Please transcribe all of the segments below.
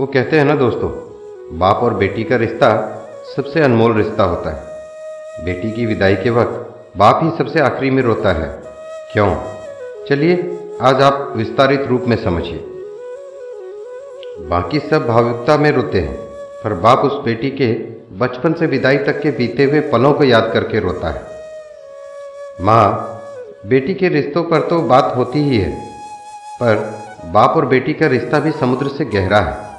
वो कहते हैं ना दोस्तों, बाप और बेटी का रिश्ता सबसे अनमोल रिश्ता होता है। बेटी की विदाई के वक्त बाप ही सबसे आखिरी में रोता है। क्यों? चलिए, आज आप विस्तारित रूप में समझिए। बाकी सब भावुकता में रोते हैं, पर बाप उस बेटी के बचपन से विदाई तक के बीते हुए पलों को याद करके रोता है। माँ, बेटी के रिश्तों पर तो बात होती ही है, पर बाप और बेटी का रिश्ता भी समुद्र से गहरा है।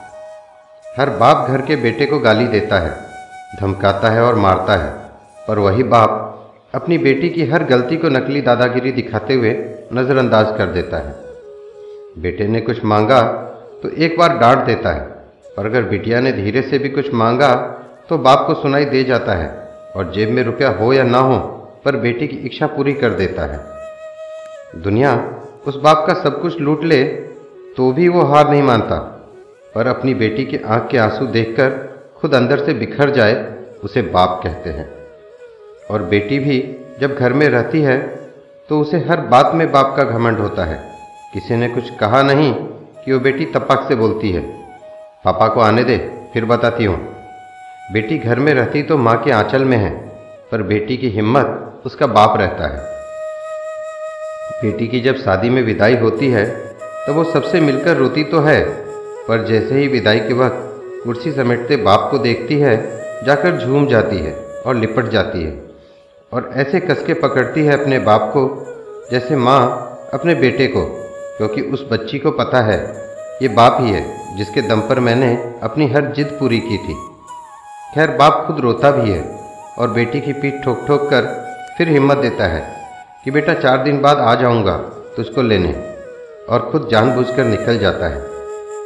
हर बाप घर के बेटे को गाली देता है, धमकाता है और मारता है। पर वही बाप अपनी बेटी की हर गलती को नकली दादागिरी दिखाते हुए नज़रअंदाज कर देता है। बेटे ने कुछ मांगा तो एक बार डांट देता है और अगर बिटिया ने धीरे से भी कुछ मांगा तो बाप को सुनाई दे जाता है और जेब में रुपया हो या ना हो पर बेटी की इच्छा पूरी कर देता है। दुनिया उस बाप का सब कुछ लूट ले तो भी वो हार नहीं मानता। पर अपनी बेटी के आँख के आँसू देखकर खुद अंदर से बिखर जाए, उसे बाप कहते हैं। और बेटी भी जब घर में रहती है तो उसे हर बात में बाप का घमंड होता है। किसी ने कुछ कहा नहीं कि वो बेटी तपाक से बोलती है। पापा को आने दे, फिर बताती हूँ। बेटी घर में रहती तो माँ के आंचल में है, पर बेटी की हिम्मत उसका बाप रहता है। बेटी की जब शादी में विदाई होती है तो वो सबसे मिलकर रोती तो है पर जैसे ही विदाई के वक्त कुर्सी समेटते बाप को देखती है, जाकर झूम जाती है और लिपट जाती है और ऐसे कसके पकड़ती है अपने बाप को, जैसे माँ अपने बेटे को, क्योंकि उस बच्ची को पता है, ये बाप ही है, जिसके दम पर मैंने अपनी हर जिद पूरी की थी। खैर, बाप खुद रोता भी है और बेटी की पीठ ठोक ठोक कर फिर हिम्मत देता है कि बेटा चार दिन बाद आ जाऊँगा तुझको लेने और खुद जानबूझकर निकल जाता है।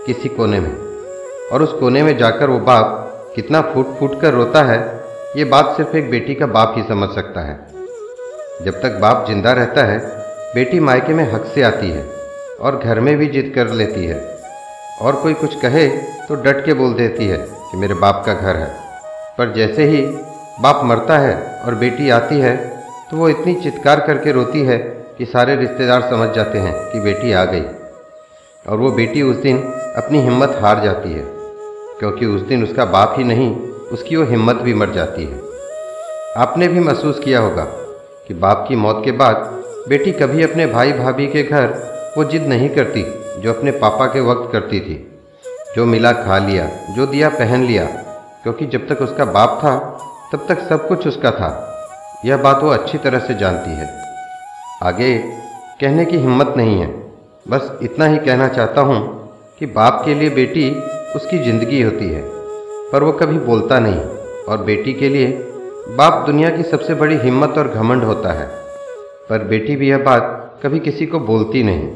किसी कोने में। और उस कोने में जाकर वो बाप कितना फूट फूट कर रोता है, ये बात सिर्फ़ एक बेटी का बाप ही समझ सकता है। जब तक बाप ज़िंदा रहता है, बेटी मायके में हक से आती है और घर में भी जिद कर लेती है। और कोई कुछ कहे तो डट के बोल देती है कि मेरे बाप का घर है। पर जैसे ही बाप मरता है और बेटी आती है तो वो इतनी चित्कार करके रोती है कि सारे रिश्तेदार समझ जाते हैं कि बेटी आ गई। और वो बेटी उस दिन अपनी हिम्मत हार जाती है, क्योंकि उस दिन उसका बाप ही नहीं, उसकी वो हिम्मत भी मर जाती है। आपने भी महसूस किया होगा कि बाप की मौत के बाद बेटी कभी अपने भाई भाभी के घर वो जिद नहीं करती जो अपने पापा के वक्त करती थी, जो मिला खा लिया, जो दिया पहन लिया, क्योंकि जब तक उसका बाप था, तब तक सब कुछ उसका था। यह बात वो अच्छी तरह से जानती है। आगे कहने की हिम्मत नहीं है। बस इतना ही कहना चाहता हूँ कि बाप के लिए बेटी उसकी ज़िंदगी होती है, पर वो कभी बोलता नहीं, और बेटी के लिए बाप दुनिया की सबसे बड़ी हिम्मत और घमंड होता है। पर बेटी भी यह बात कभी किसी को बोलती नहीं।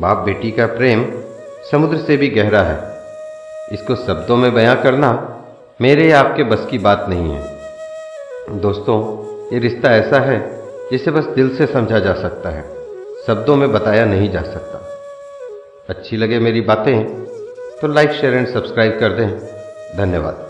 बाप बेटी का प्रेम समुद्र से भी गहरा है। इसको शब्दों में बयां करना मेरे या आपके बस की बात नहीं है। दोस्तों, ये रिश्ता ऐसा है जिसे बस दिल से समझा जा सकता है। शब्दों में बताया नहीं जा सकता। अच्छी लगे मेरी बातें तो लाइक शेयर एंड सब्सक्राइब कर दें। धन्यवाद।